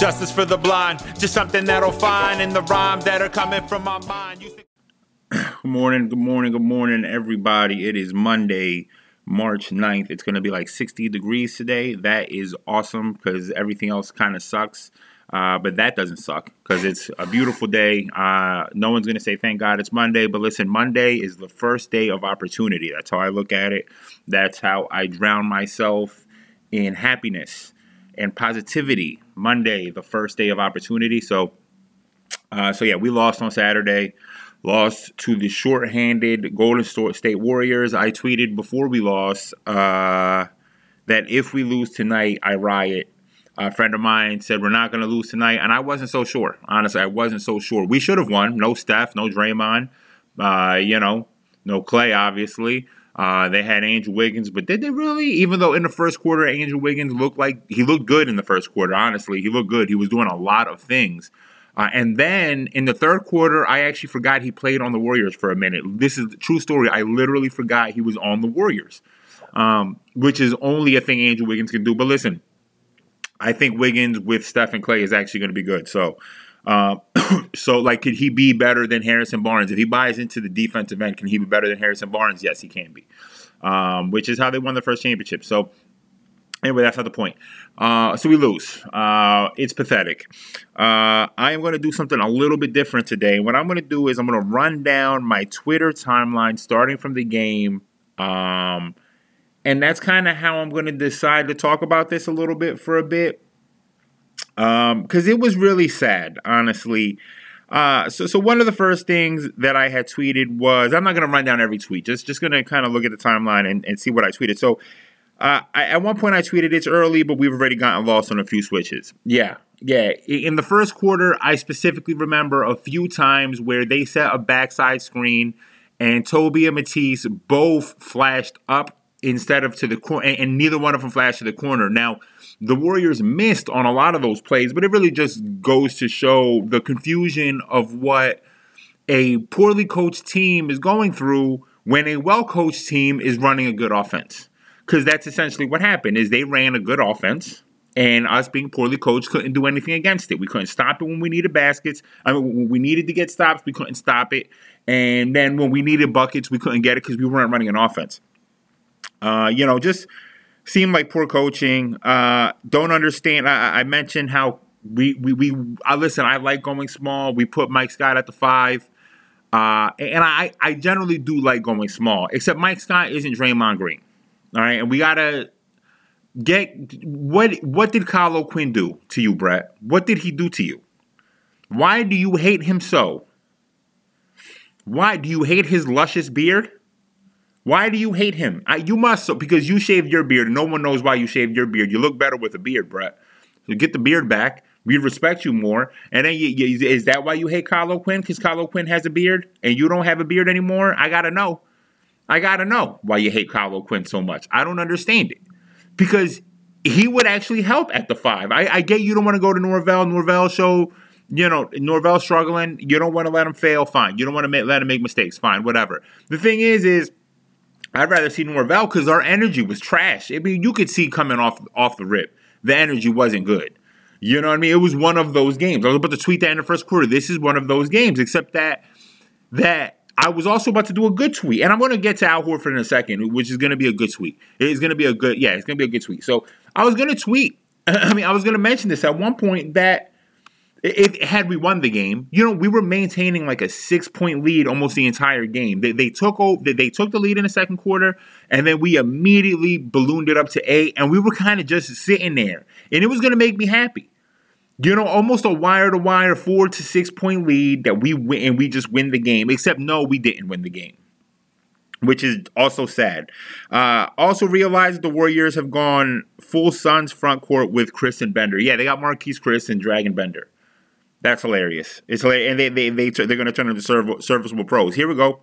Justice for the blind, just something that'll find in the rhymes that are coming from my mind. Good morning, good morning, good morning, everybody. It is Monday, March 9th. It's going to be like 60 degrees today. That is awesome because everything else kind of sucks. Uh, but that doesn't suck because it's a beautiful day. Uh, no one's going to say, thank God it's Monday. But listen, Monday is the first day of opportunity. That's how I look at it. That's how I drown myself in happiness and positivity. Monday, the first day of opportunity. So, uh, so yeah, we lost on Saturday lost to the shorthanded Golden State Warriors. I tweeted before we lost uh, that if we lose tonight, I riot. A friend of mine said we're not going to lose tonight, and I wasn't so sure. Honestly, I wasn't so sure. We should have won. No Steph, no Draymond, uh, you know, no Clay, obviously. Uh, they had Andrew Wiggins, but did they really? Even though in the first quarter, Andrew Wiggins looked like he looked good in the first quarter. Honestly, he looked good. He was doing a lot of things. Uh, and then in the third quarter, I actually forgot he played on the Warriors for a minute. This is the true story. I literally forgot he was on the Warriors, um, which is only a thing Andrew Wiggins can do. But listen, I think Wiggins with Steph and Clay is actually going to be good. So, uh, so like, could he be better than Harrison Barnes? If he buys into the defensive end, can he be better than Harrison Barnes? Yes, he can be. Um, which is how they won the first championship. So Anyway, that's not the point. Uh, so we lose. Uh, it's pathetic. Uh, I am going to do something a little bit different today. What I'm going to do is I'm going to run down my Twitter timeline starting from the game. Um, and that's kind of how I'm going to decide to talk about this a little bit for a bit. Because um, it was really sad, honestly. Uh, so, so one of the first things that I had tweeted was I'm not going to run down every tweet, just just going to kind of look at the timeline and, and see what I tweeted. So uh, I, at one point, I tweeted it's early, but we've already gotten lost on a few switches. Yeah, yeah. In the first quarter, I specifically remember a few times where they set a backside screen, and Toby and Matisse both flashed up instead of to the corner, and, and neither one of them flashed to the corner. Now, the Warriors missed on a lot of those plays, but it really just goes to show the confusion of what a poorly coached team is going through when a well coached team is running a good offense because that's essentially what happened is they ran a good offense and us being poorly coached couldn't do anything against it. We couldn't stop it when we needed baskets. I mean, when we needed to get stops, we couldn't stop it. And then when we needed buckets, we couldn't get it because we weren't running an offense. Uh, you know, just seemed like poor coaching. Uh, don't understand. I, I mentioned how we we we. I listen. I like going small. We put Mike Scott at the five. Uh, and I, I generally do like going small, except Mike Scott isn't Draymond Green. All right, and we gotta get what what did Kyle O'Quinn do to you, Brett? What did he do to you? Why do you hate him so? Why do you hate his luscious beard? Why do you hate him? I, you must because you shaved your beard. And no one knows why you shaved your beard. You look better with a beard, Brett. So get the beard back. We respect you more. And then you, you, is that why you hate Kyle Quinn? Because Kyle Quinn has a beard and you don't have a beard anymore? I gotta know. I gotta know why you hate Kyle Quinn so much. I don't understand it because he would actually help at the five. I, I get you don't want to go to Norvel. Norvel show, you know, Norvel struggling. You don't want to let him fail. Fine. You don't want to let him make mistakes. Fine. Whatever. The thing is, is I'd rather see Norvel because our energy was trash. I mean, you could see coming off off the rip, the energy wasn't good. You know what I mean? It was one of those games. I was about to tweet that in the first quarter. This is one of those games, except that that I was also about to do a good tweet, and I'm going to get to Al Horford in a second, which is going to be a good tweet. It's going to be a good, yeah, it's going to be a good tweet. So I was going to tweet. I mean, I was going to mention this at one point that if had we won the game, you know, we were maintaining like a six point lead almost the entire game. They, they took they, they took the lead in the second quarter, and then we immediately ballooned it up to eight, and we were kind of just sitting there, and it was going to make me happy you know, almost a wire to wire four to six point lead that we win and we just win the game. Except no, we didn't win the game, which is also sad. Uh, also realized the Warriors have gone full Suns front court with Chriss and Bender. Yeah, they got Marquese Chriss and Dragan Bender. That's hilarious. It's hilarious, and they they they they're going to turn into serv- serviceable pros. Here we go.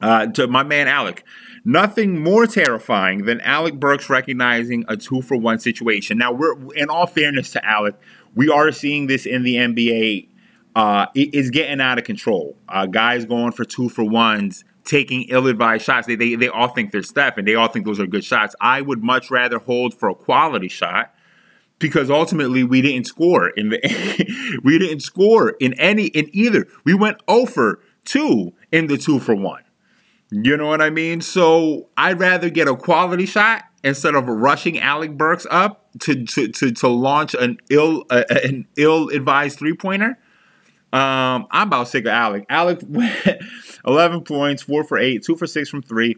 Uh, to my man Alec. Nothing more terrifying than Alec Burks recognizing a two for one situation. Now, we're in all fairness to Alec, we are seeing this in the NBA. Uh, it is getting out of control. Uh, guys going for two for ones, taking ill-advised shots. They, they they all think they're Steph, and they all think those are good shots. I would much rather hold for a quality shot because ultimately we didn't score in the we didn't score in any in either. We went over two in the two for one. You know what I mean? So I'd rather get a quality shot instead of rushing Alec Burks up to to to, to launch an ill uh, an ill advised three pointer. Um, I'm about sick of Alec. Alec, 11 points, four for eight, two for six from three.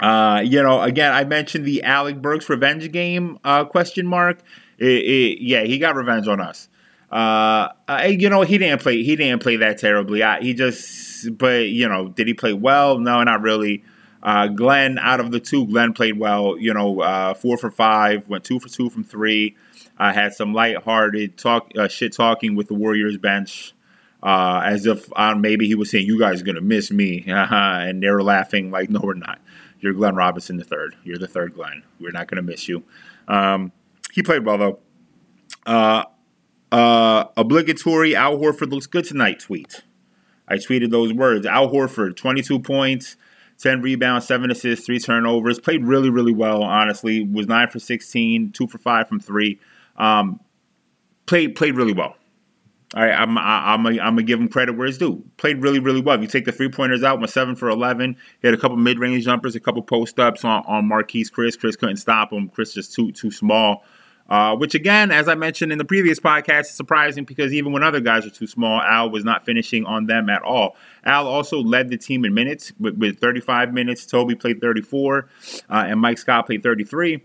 Uh, you know, again, I mentioned the Alec Burks revenge game uh, question mark. It, it, yeah, he got revenge on us. Uh, you know, he didn't play. He didn't play that terribly. I, he just, but you know, did he play well? No, not really. Uh, Glenn, out of the two, Glenn played well. You know, uh, four for five, went two for two from three. I had some lighthearted talk, uh, shit talking with the Warriors bench, uh, as if uh, maybe he was saying, "You guys are gonna miss me," and they were laughing like, "No, we're not. You're Glenn Robinson the third. You're the third Glenn. We're not gonna miss you." Um, he played well though. Uh, uh, obligatory Al Horford looks good tonight tweet. I tweeted those words. Al Horford, 22 points, 10 rebounds, 7 assists, 3 turnovers. Played really, really well, honestly. Was 9 for 16, 2 for 5 from 3. Um, played played really well. All right, I'm I'm I'm gonna give him credit where it's due. Played really really well. If you take the three pointers out, my seven for eleven. He had a couple mid range jumpers, a couple post ups on on Marquese Chris. Chriss couldn't stop him. Chriss just too too small. Uh, which again, as I mentioned in the previous podcast, is surprising because even when other guys are too small, Al was not finishing on them at all. Al also led the team in minutes with, with 35 minutes. Toby played 34, uh, and Mike Scott played 33.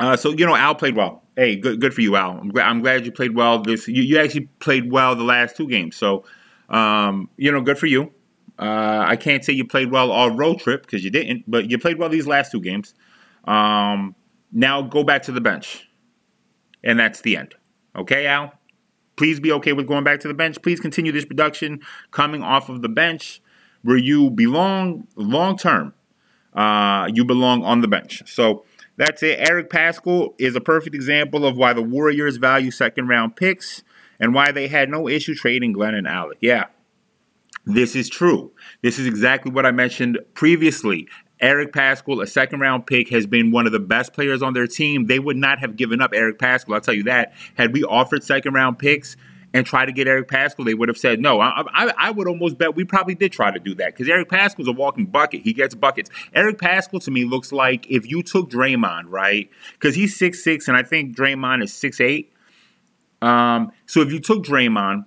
Uh, so you know, Al played well. Hey, good good for you, Al. I'm, glad, I'm glad you played well. This you, you actually played well the last two games. So um, you know, good for you. Uh, I can't say you played well all road trip because you didn't, but you played well these last two games. Um, now go back to the bench, and that's the end. Okay, Al. Please be okay with going back to the bench. Please continue this production coming off of the bench where you belong long term. Uh, you belong on the bench. So that's it. Eric Paschall is a perfect example of why the Warriors value second round picks and why they had no issue trading Glenn and Alec. Yeah, this is true. This is exactly what I mentioned previously. Eric Paschall, a second round pick, has been one of the best players on their team. They would not have given up Eric Paschall, I'll tell you that. Had we offered second round picks, and try to get Eric Paschall, they would have said no. I, I, I would almost bet we probably did try to do that because Eric Paschall's a walking bucket. He gets buckets. Eric Paschall to me looks like if you took Draymond, right? Because he's six six, and I think Draymond is six eight. Um, so if you took Draymond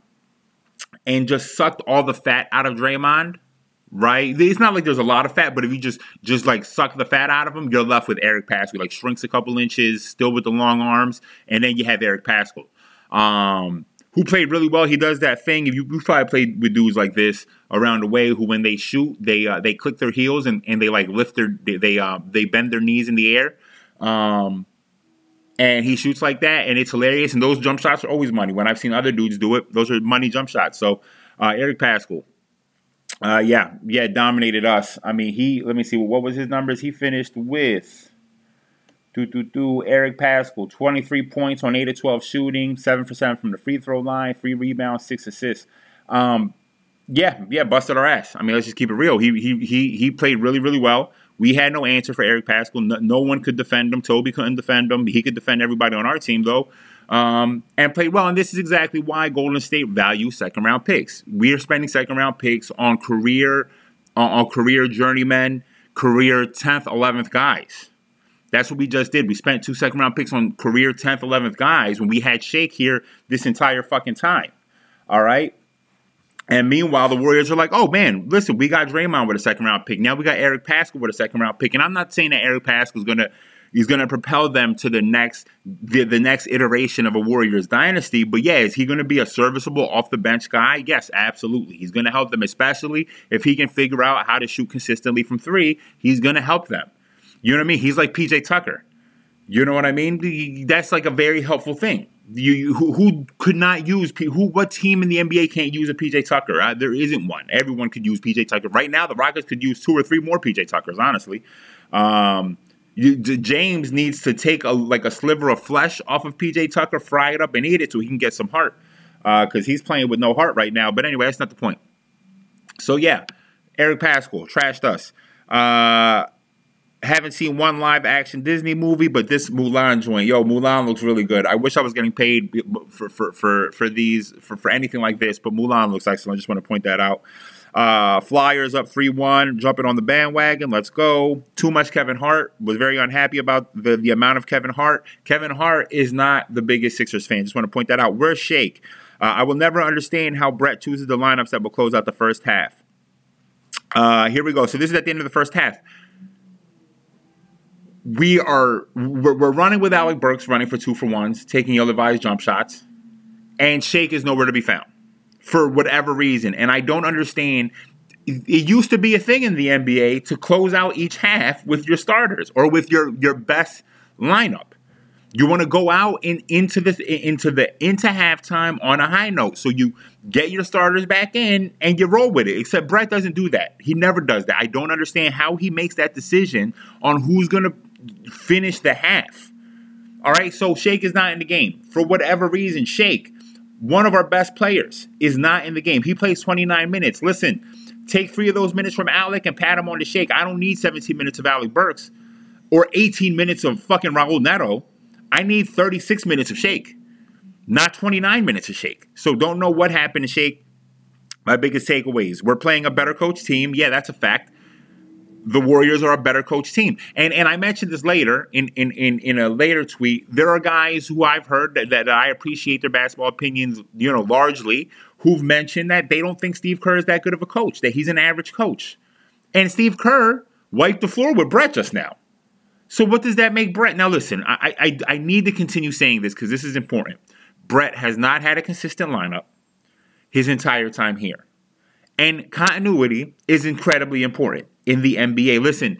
and just sucked all the fat out of Draymond, right? It's not like there's a lot of fat, but if you just just like suck the fat out of him, you're left with Eric Paschall. Like shrinks a couple inches, still with the long arms, and then you have Eric Paschall. Um, who played really well. He does that thing. If you, you probably played with dudes like this around the way, who when they shoot, they uh, they click their heels and, and they like lift their they they, uh, they bend their knees in the air. Um, and he shoots like that, and it's hilarious. And those jump shots are always money. When I've seen other dudes do it, those are money jump shots. So uh, Eric Paschall, uh, yeah, yeah, dominated us. I mean, he. Let me see. What was his numbers? He finished with. Do, do, do. Eric Paschall, 23 points on 8 of 12 shooting, 7 for 7 from the free throw line, 3 rebounds, 6 assists. Um, yeah, yeah, busted our ass. I mean, let's just keep it real. He he he he played really, really well. We had no answer for Eric Paschall. No, no one could defend him. Toby couldn't defend him. He could defend everybody on our team, though, um, and played well. And this is exactly why Golden State values second round picks. We are spending second round picks on career, on, on career journeymen, career 10th, 11th guys. That's what we just did. We spent two second round picks on career 10th, 11th guys when we had Shake here this entire fucking time. All right. And meanwhile, the Warriors are like, oh man, listen, we got Draymond with a second round pick. Now we got Eric Paschall with a second round pick. And I'm not saying that Eric Paschall is gonna he's gonna propel them to the next the, the next iteration of a Warriors dynasty. But yeah, is he gonna be a serviceable off the bench guy? Yes, absolutely. He's gonna help them, especially if he can figure out how to shoot consistently from three. He's gonna help them. You know what I mean? He's like PJ Tucker. You know what I mean? That's like a very helpful thing. You who, who could not use who? What team in the NBA can't use a PJ Tucker? Uh, there isn't one. Everyone could use PJ Tucker right now. The Rockets could use two or three more PJ Tuckers. Honestly, um, you, James needs to take a like a sliver of flesh off of PJ Tucker, fry it up, and eat it so he can get some heart. Because uh, he's playing with no heart right now. But anyway, that's not the point. So yeah, Eric Paschall trashed us. Uh, haven't seen one live action Disney movie, but this Mulan joint, yo, Mulan looks really good. I wish I was getting paid for for for, for these for, for anything like this, but Mulan looks excellent. I just want to point that out. Uh, Flyers up 3 1, jumping on the bandwagon. Let's go. Too much Kevin Hart. Was very unhappy about the, the amount of Kevin Hart. Kevin Hart is not the biggest Sixers fan. Just want to point that out. Where's Shake? Uh, I will never understand how Brett chooses the lineups that will close out the first half. Uh, here we go. So this is at the end of the first half. We are we're, we're running with Alec Burks running for two for ones, taking ill-advised jump shots, and Shake is nowhere to be found for whatever reason. And I don't understand. It used to be a thing in the NBA to close out each half with your starters or with your your best lineup. You want to go out and into this into the into halftime on a high note. So you get your starters back in and you roll with it. Except Brett doesn't do that. He never does that. I don't understand how he makes that decision on who's to finish the half. All right, so Shake is not in the game for whatever reason. Shake one of our best players is not in the game. He plays 29 minutes. Listen, take three of those minutes from Alec and pat him on the shake. I don't need 17 minutes of Alec Burks or 18 minutes of fucking Raul Neto. I need 36 minutes of shake, not 29 minutes of shake. So don't know what happened to shake. My biggest takeaways: we're playing a better coach team. Yeah, that's a fact the Warriors are a better coach team. And and I mentioned this later in in in, in a later tweet. There are guys who I've heard that, that I appreciate their basketball opinions, you know, largely, who've mentioned that they don't think Steve Kerr is that good of a coach, that he's an average coach. And Steve Kerr wiped the floor with Brett just now. So what does that make Brett? Now listen, I I, I need to continue saying this because this is important. Brett has not had a consistent lineup his entire time here. And continuity is incredibly important in the NBA. Listen,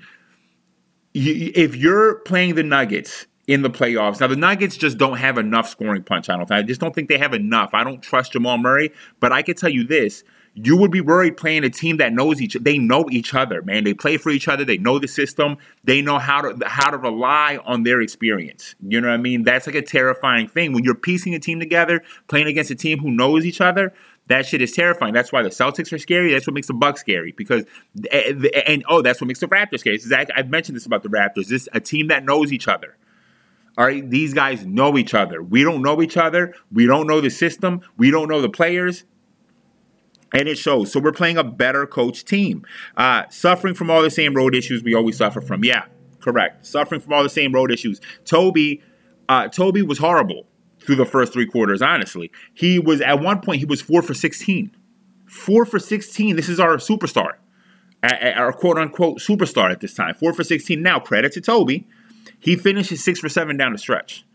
you, if you're playing the Nuggets in the playoffs, now the Nuggets just don't have enough scoring punch. I don't. I just don't think they have enough. I don't trust Jamal Murray, but I can tell you this: you would be worried playing a team that knows each. They know each other, man. They play for each other. They know the system. They know how to how to rely on their experience. You know what I mean? That's like a terrifying thing when you're piecing a team together, playing against a team who knows each other. That shit is terrifying. That's why the Celtics are scary. That's what makes the Bucks scary. Because and, and oh, that's what makes the Raptors scary. I've mentioned this about the Raptors. This a team that knows each other. All right, these guys know each other. We don't know each other. We don't know the system. We don't know the players. And it shows. So we're playing a better coach team. Uh, suffering from all the same road issues we always suffer from. Yeah, correct. Suffering from all the same road issues. Toby, uh, Toby was horrible through the first three quarters, honestly. He was, at one point, he was four for 16. Four for 16. This is our superstar, our quote unquote superstar at this time. Four for 16. Now, credit to Toby. He finishes six for seven down the stretch.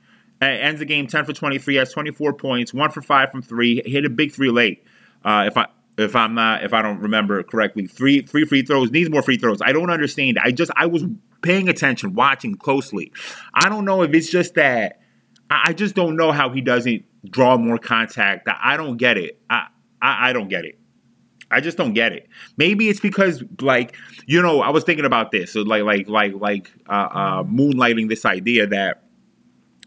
ends the game 10 for 23, has 24 points, one for five from three, hit a big three late. Uh, if I if I'm not if I don't remember correctly, three three free throws needs more free throws. I don't understand. I just I was paying attention, watching closely. I don't know if it's just that I just don't know how he doesn't draw more contact. I don't get it. I, I, I don't get it. I just don't get it. Maybe it's because, like, you know, I was thinking about this, so like, like, like, like, uh, uh, moonlighting this idea that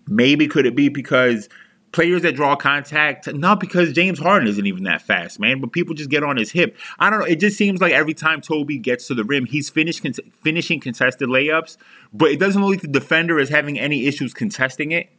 maybe could it be because players that draw contact, not because James Harden isn't even that fast, man, but people just get on his hip. I don't know. It just seems like every time Toby gets to the rim, he's finished con- finishing contested layups, but it doesn't look like the defender is having any issues contesting it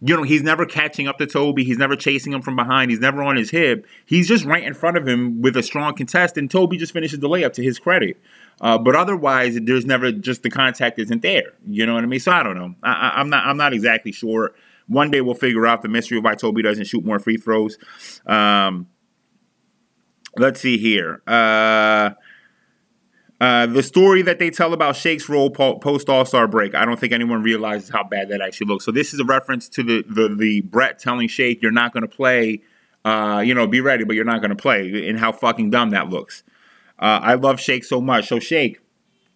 you know, he's never catching up to Toby. He's never chasing him from behind. He's never on his hip. He's just right in front of him with a strong contest, and Toby just finishes the layup to his credit. Uh, but otherwise, there's never just the contact isn't there. You know what I mean? So I don't know. I, am not. I'm not exactly sure. One day we'll figure out the mystery of why Toby doesn't shoot more free throws. Um, let's see here. Uh, uh, the story that they tell about Shake's role post All Star break, I don't think anyone realizes how bad that actually looks. So this is a reference to the the, the Brett telling Shake, "You're not going to play." Uh, you know, be ready, but you're not going to play, and how fucking dumb that looks. Uh, I love Shake so much. So Shake,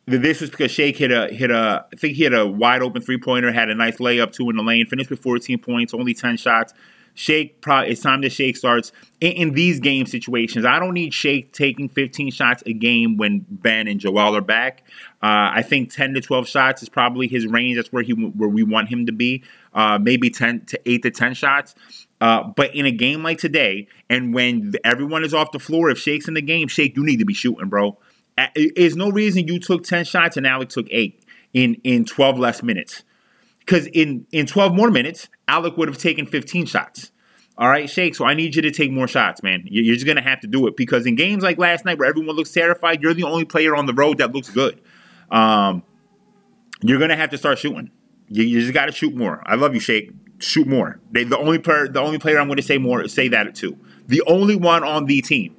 this was because Shake hit a hit a I think he hit a wide open three pointer, had a nice layup two in the lane, finished with 14 points, only 10 shots. Shake, probably, it's time to Shake starts in, in, these game situations. I don't need Shake taking 15 shots a game when Ben and Joel are back. Uh, I think 10 to 12 shots is probably his range. That's where he where we want him to be. Uh, maybe 10 to 8 to 10 shots. Uh, but in a game like today, and when everyone is off the floor, if Shake's in the game, Shake, you need to be shooting, bro. There's no reason you took 10 shots and Alec took eight. in in 12 less minutes. Because in in 12 more minutes, Alec would have taken 15 shots. All right, Shake. So I need you to take more shots, man. You're just gonna have to do it because in games like last night where everyone looks terrified, you're the only player on the road that looks good. Um, you're gonna have to start shooting. You, you just got to shoot more. I love you, Shake. Shoot more. They, the only player, the only player I'm going to say more, say that to. The only one on the team,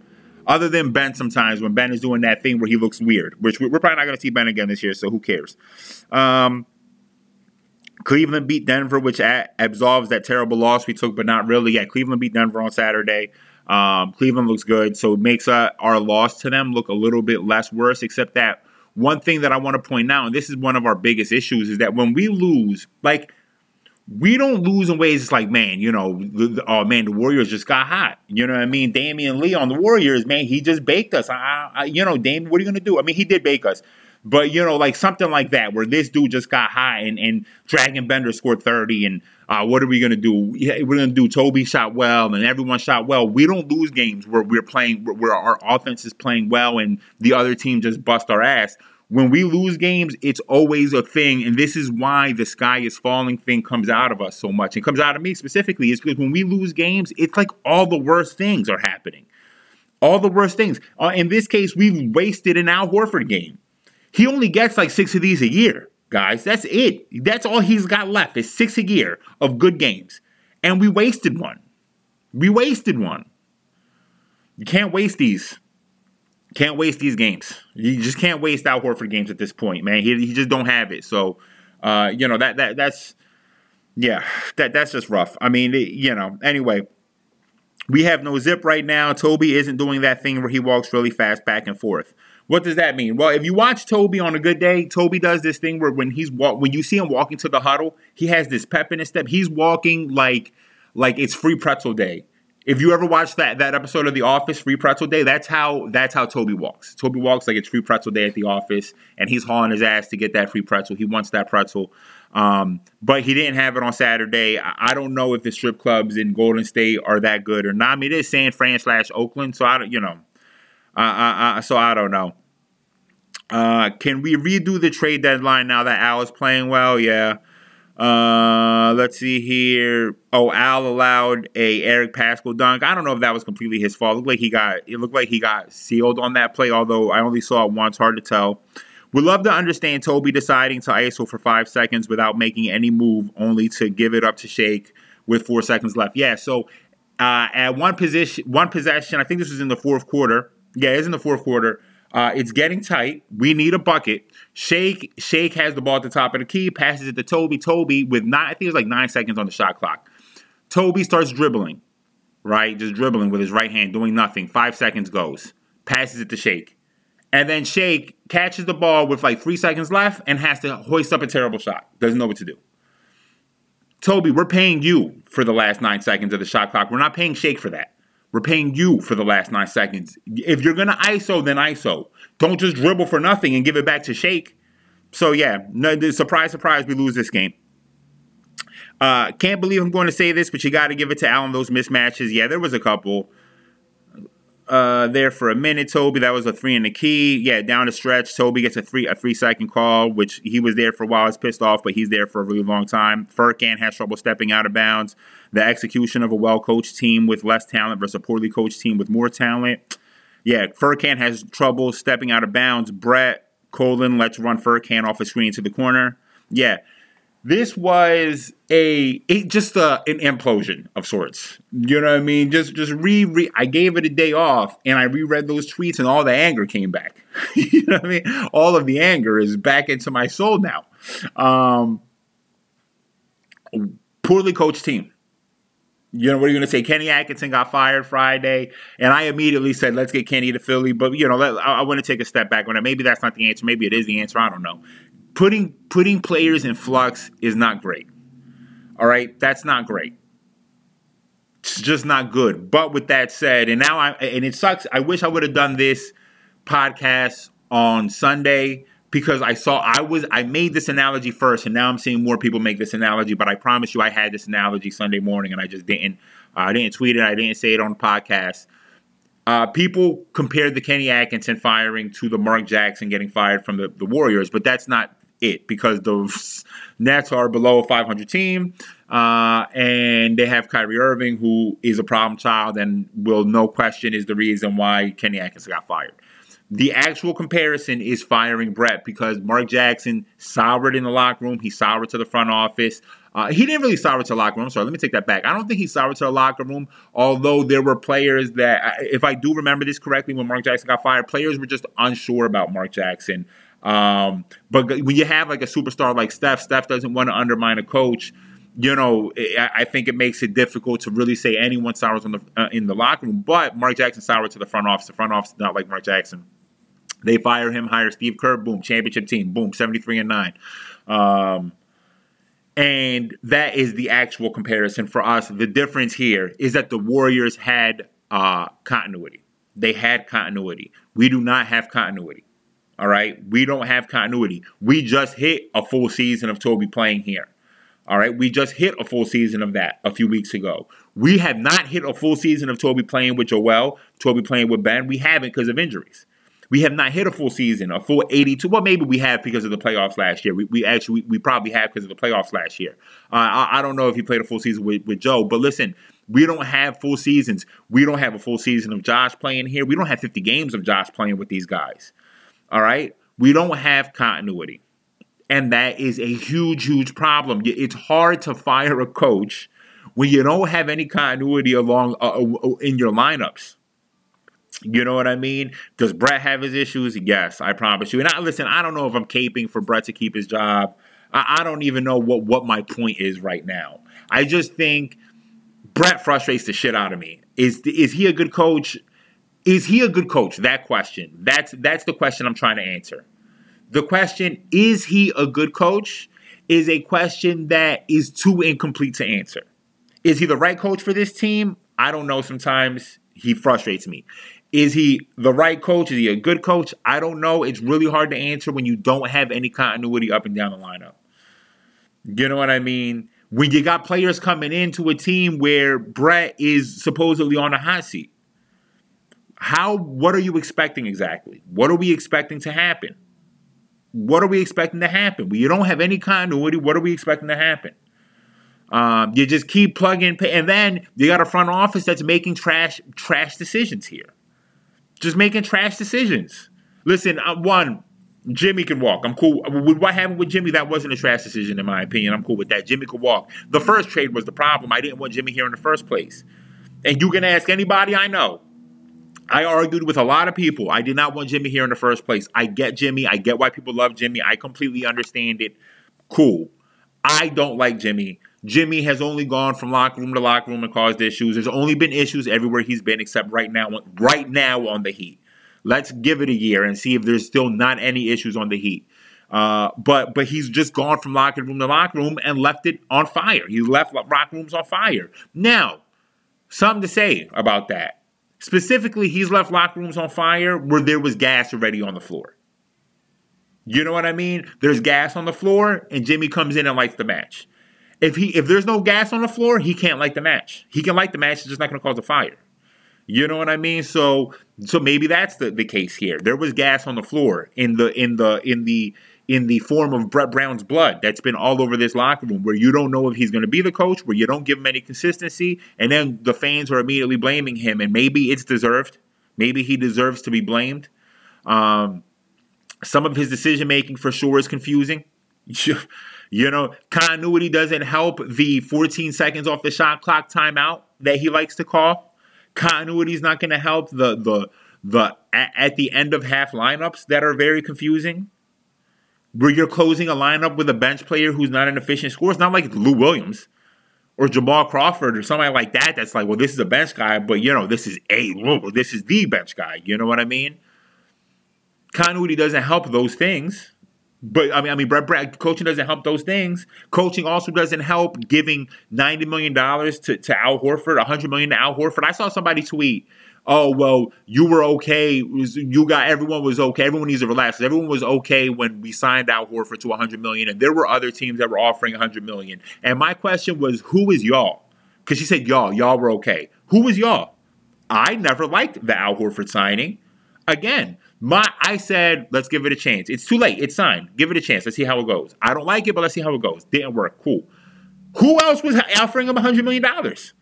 other than Ben. Sometimes when Ben is doing that thing where he looks weird, which we're probably not going to see Ben again this year, so who cares? Um, Cleveland beat Denver, which absolves that terrible loss we took, but not really. Yeah, Cleveland beat Denver on Saturday. Um, Cleveland looks good, so it makes uh, our loss to them look a little bit less worse. Except that one thing that I want to point out, and this is one of our biggest issues, is that when we lose, like we don't lose in ways it's like, man, you know, oh man, the Warriors just got hot. You know what I mean? Damion Lee on the Warriors, man, he just baked us. I, I, you know, Damion, what are you gonna do? I mean, he did bake us. But you know, like something like that, where this dude just got high and, and Dragan Bender scored 30, and uh, what are we gonna do? We're gonna do Toby shot well and everyone shot well. We don't lose games where we're playing where our offense is playing well and the other team just bust our ass. When we lose games, it's always a thing, and this is why the sky is falling thing comes out of us so much. It comes out of me specifically, is because when we lose games, it's like all the worst things are happening. All the worst things. Uh, in this case, we've wasted an Al Horford game. He only gets like six of these a year, guys. That's it. That's all he's got left is six a year of good games. And we wasted one. We wasted one. You can't waste these. Can't waste these games. You just can't waste Al Horford games at this point, man. He, he just don't have it. So, uh, you know that that that's yeah, that that's just rough. I mean, it, you know. Anyway, we have no zip right now. Toby isn't doing that thing where he walks really fast back and forth. What does that mean? Well, if you watch Toby on a good day, Toby does this thing where when he's walk when you see him walking to the huddle, he has this pep in his step. He's walking like like it's free pretzel day. If you ever watched that that episode of The Office, Free Pretzel Day, that's how that's how Toby walks. Toby walks like it's Free Pretzel Day at the office, and he's hauling his ass to get that free pretzel. He wants that pretzel, um, but he didn't have it on Saturday. I, I, don't know if the strip clubs in Golden State are that good or not. I mean, it is San Fran slash Oakland, so I don't, you know, uh, uh, so I don't know. Uh, can we redo the trade deadline now that Al is playing well? Yeah. Uh, let's see here. Oh, Al allowed a Eric Paschall dunk. I don't know if that was completely his fault. It looked like he got it looked like he got sealed on that play, although I only saw it once. Hard to tell. Would love to understand Toby deciding to ISO for five seconds without making any move, only to give it up to Shake with four seconds left. Yeah, so uh, at one position, one possession, I think this was in the fourth quarter. Yeah, it's in the fourth quarter. Uh, it's getting tight. We need a bucket. Shake Shake has the ball at the top of the key, passes it to Toby. Toby with nine, I think it was like nine seconds on the shot clock. Toby starts dribbling, right? Just dribbling with his right hand, doing nothing. Five seconds goes, passes it to Shake, and then Shake catches the ball with like three seconds left and has to hoist up a terrible shot. Doesn't know what to do. Toby, we're paying you for the last nine seconds of the shot clock. We're not paying Shake for that. We're paying you for the last nine seconds. If you're gonna ISO, then ISO. Don't just dribble for nothing and give it back to Shake. So yeah, no, surprise, surprise, we lose this game. Uh, can't believe I'm going to say this, but you got to give it to Allen. Those mismatches, yeah, there was a couple uh, there for a minute. Toby, that was a three in the key. Yeah, down the stretch, Toby gets a three a three second call, which he was there for a while. He's pissed off, but he's there for a really long time. Furkan has trouble stepping out of bounds. The execution of a well coached team with less talent versus a poorly coached team with more talent. Yeah, Furkan has trouble stepping out of bounds. Brett Colin lets run Furkan off a screen to the corner. Yeah, this was a just a, an implosion of sorts. You know what I mean? Just just re, re I gave it a day off and I reread those tweets and all the anger came back. you know what I mean? All of the anger is back into my soul now. Um, poorly coached team. You know, what are you going to say? Kenny Atkinson got fired Friday, and I immediately said, let's get Kenny to Philly. But, you know, let, I, I want to take a step back on it. Maybe that's not the answer. Maybe it is the answer. I don't know putting putting players in flux is not great. All right, that's not great. It's just not good. But with that said, and now I and it sucks. I wish I would have done this podcast on Sunday because I saw I was I made this analogy first, and now I'm seeing more people make this analogy. But I promise you, I had this analogy Sunday morning, and I just didn't. Uh, I didn't tweet it. I didn't say it on the podcast. Uh, people compared the Kenny Atkinson firing to the Mark Jackson getting fired from the, the Warriors, but that's not it because the Nets are below a 500 team. Uh, and they have Kyrie Irving, who is a problem child and will no question is the reason why Kenny Atkinson got fired. The actual comparison is firing Brett because Mark Jackson soured in the locker room. He soured to the front office. Uh, he didn't really sour to the locker room. Sorry, let me take that back. I don't think he soured to the locker room, although there were players that, if I do remember this correctly, when Mark Jackson got fired, players were just unsure about Mark Jackson. Um, but when you have like a superstar like Steph, Steph doesn't want to undermine a coach you know, I think it makes it difficult to really say anyone sours the uh, in the locker room. But Mark Jackson soured to the front office. The front office not like Mark Jackson. They fire him, hire Steve Kerr, boom, championship team, boom, seventy three and nine. Um, and that is the actual comparison for us. The difference here is that the Warriors had uh, continuity. They had continuity. We do not have continuity. All right, we don't have continuity. We just hit a full season of Toby playing here. All right, we just hit a full season of that a few weeks ago. We have not hit a full season of Toby playing with Joel, Toby playing with Ben. We haven't because of injuries. We have not hit a full season, a full 82. Well, maybe we have because of the playoffs last year. We, we actually, we, we probably have because of the playoffs last year. Uh, I, I, don't know if he played a full season with, with Joe, but listen, we don't have full seasons. We don't have a full season of Josh playing here. We don't have 50 games of Josh playing with these guys. All right? We don't have continuity. And that is a huge, huge problem. It's hard to fire a coach when you don't have any continuity along uh, uh, in your lineups. You know what I mean? Does Brett have his issues? Yes, I promise you. And I listen, I don't know if I'm caping for Brett to keep his job. I, I don't even know what, what my point is right now. I just think Brett frustrates the shit out of me. Is is he a good coach? Is he a good coach? That question. That's that's the question I'm trying to answer. The question, is he a good coach, is a question that is too incomplete to answer. Is he the right coach for this team? I don't know. Sometimes he frustrates me. Is he the right coach? Is he a good coach? I don't know. It's really hard to answer when you don't have any continuity up and down the lineup. You know what I mean? When you got players coming into a team where Brett is supposedly on a hot seat. How what are you expecting exactly? What are we expecting to happen? what are we expecting to happen? You don't have any continuity. What are we expecting to happen? Um, you just keep plugging, and then you got a front office that's making trash trash decisions here. Just making trash decisions. Listen, uh, one, Jimmy can walk. I'm cool with what happened with Jimmy. That wasn't a trash decision, in my opinion. I'm cool with that. Jimmy could walk. The first trade was the problem. I didn't want Jimmy here in the first place. And you can ask anybody I know. I argued with a lot of people. I did not want Jimmy here in the first place. I get Jimmy. I get why people love Jimmy. I completely understand it. Cool. I don't like Jimmy. Jimmy has only gone from locker room to locker room and caused issues. There's only been issues everywhere he's been, except right now, right now on the Heat. Let's give it a year and see if there's still not any issues on the Heat. Uh, but but he's just gone from locker room to locker room and left it on fire. He left locker rooms on fire. Now, something to say about that. Specifically, he's left locker rooms on fire where there was gas already on the floor. You know what I mean? There's gas on the floor, and Jimmy comes in and lights the match. If he if there's no gas on the floor, he can't light the match. He can light the match, it's just not gonna cause a fire. You know what I mean? So so maybe that's the, the case here. There was gas on the floor in the in the in the in the form of Brett Brown's blood that's been all over this locker room where you don't know if he's going to be the coach, where you don't give him any consistency, and then the fans are immediately blaming him, and maybe it's deserved. Maybe he deserves to be blamed. Um, some of his decision making for sure is confusing. you know, continuity doesn't help the 14 seconds off the shot clock timeout that he likes to call. Continuity is not going to help the the the at the end of half lineups that are very confusing where you're closing a lineup with a bench player who's not an efficient scorer. It's not like Lou Williams or Jamal Crawford or somebody like that. That's like, well, this is a bench guy, but you know, this is a this is the bench guy. You know what I mean? Continuity doesn't help those things. But I mean, I mean, Brett, Brett, coaching doesn't help those things. Coaching also doesn't help giving ninety million dollars to, to Al Horford, hundred million to Al Horford. I saw somebody tweet oh well you were okay you got everyone was okay everyone needs to relax. Everyone was okay when we signed Al Horford to 100 million and there were other teams that were offering 100 million. And my question was who is y'all? Because she said y'all y'all were okay. Who was y'all? I never liked the Al Horford signing. Again, my I said let's give it a chance. It's too late. It's signed. Give it a chance. Let's see how it goes. I don't like it, but let's see how it goes. Didn't work. Cool. Who else was offering him hundred million dollars?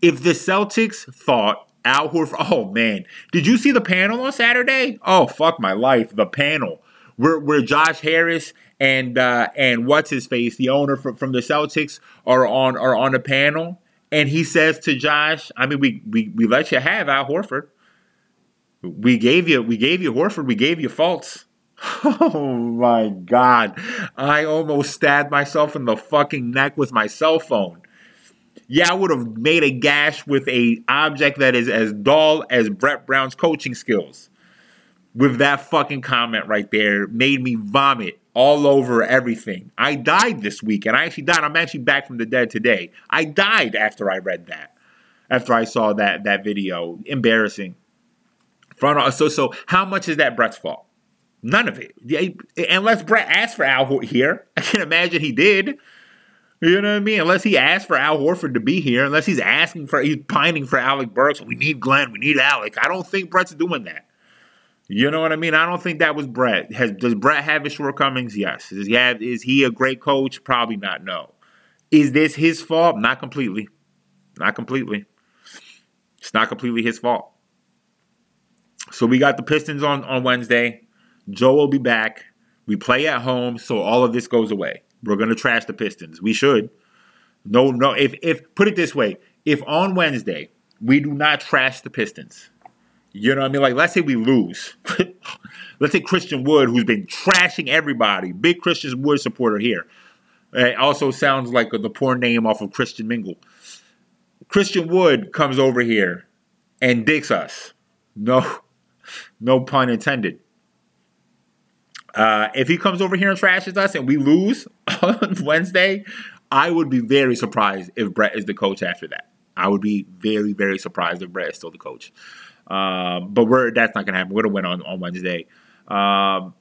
If the Celtics thought Al Horford, oh man, did you see the panel on Saturday? Oh fuck my life, the panel where where Josh Harris and uh, and what's his face, the owner from, from the Celtics, are on are on the panel, and he says to Josh, I mean, we we we let you have Al Horford. We gave you we gave you Horford. We gave you Fultz. Oh my god. I almost stabbed myself in the fucking neck with my cell phone. Yeah, I would have made a gash with a object that is as dull as Brett Brown's coaching skills. With that fucking comment right there, made me vomit all over everything. I died this week, and I actually died. I'm actually back from the dead today. I died after I read that, after I saw that that video. Embarrassing. So so. How much is that Brett's fault? None of it. Unless Brett asked for Al Horford here, I can't imagine he did. You know what I mean? Unless he asked for Al Horford to be here, unless he's asking for, he's pining for Alec Burks. We need Glenn. We need Alec. I don't think Brett's doing that. You know what I mean? I don't think that was Brett. Has does Brett have his shortcomings? Yes. Does he have, is he a great coach? Probably not. No. Is this his fault? Not completely. Not completely. It's not completely his fault. So we got the Pistons on on Wednesday. Joe will be back. We play at home, so all of this goes away. We're gonna trash the Pistons. We should. No, no. If if put it this way, if on Wednesday we do not trash the Pistons, you know what I mean? Like let's say we lose. let's say Christian Wood, who's been trashing everybody, big Christian Wood supporter here. It also sounds like the poor name off of Christian Mingle. Christian Wood comes over here and dicks us. No, no pun intended. Uh, if he comes over here and trashes us and we lose on Wednesday, I would be very surprised if Brett is the coach after that. I would be very, very surprised if Brett is still the coach. Um, but we're that's not to happen. We're to win on, on Wednesday. Um,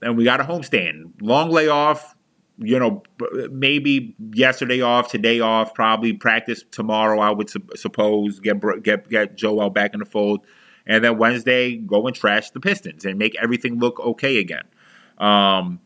and we got a homestand. Long layoff, you know, maybe yesterday off, today off, probably practice tomorrow, I would su- suppose, get, get, get Joel back in the fold and then Wednesday go and trash the Pistons and make everything look okay again. Um,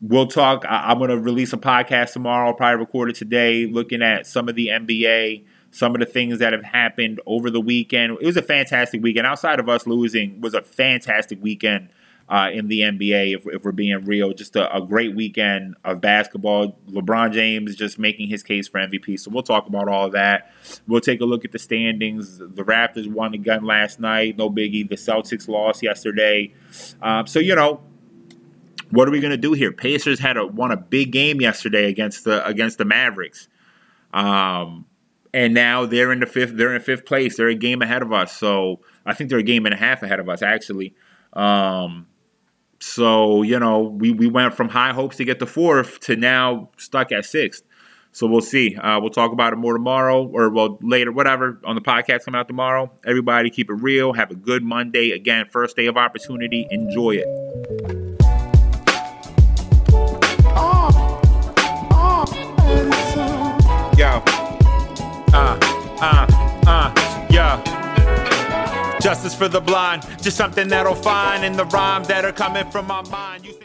we'll talk. I, am going to release a podcast tomorrow. I'll probably record it today, looking at some of the NBA, some of the things that have happened over the weekend. It was a fantastic weekend. Outside of us losing, was a fantastic weekend uh, in the NBA, if, if, we're being real. Just a, a, great weekend of basketball. LeBron James just making his case for MVP. So we'll talk about all that. We'll take a look at the standings. The Raptors won again last night. No biggie. The Celtics lost yesterday. Um, so, you know, what are we going to do here? Pacers had a, won a big game yesterday against the against the Mavericks. Um, and now they're in the fifth. They're in fifth place. They're a game ahead of us. So I think they're a game and a half ahead of us, actually. Um, so, you know, we, we went from high hopes to get the fourth to now stuck at sixth. So we'll see. Uh, we'll talk about it more tomorrow or well later, whatever, on the podcast coming out tomorrow. Everybody keep it real. Have a good Monday. Again, first day of opportunity. Enjoy it. Yo. Uh, uh, uh. Justice for the blind, just something that'll find in the rhymes that are coming from my mind.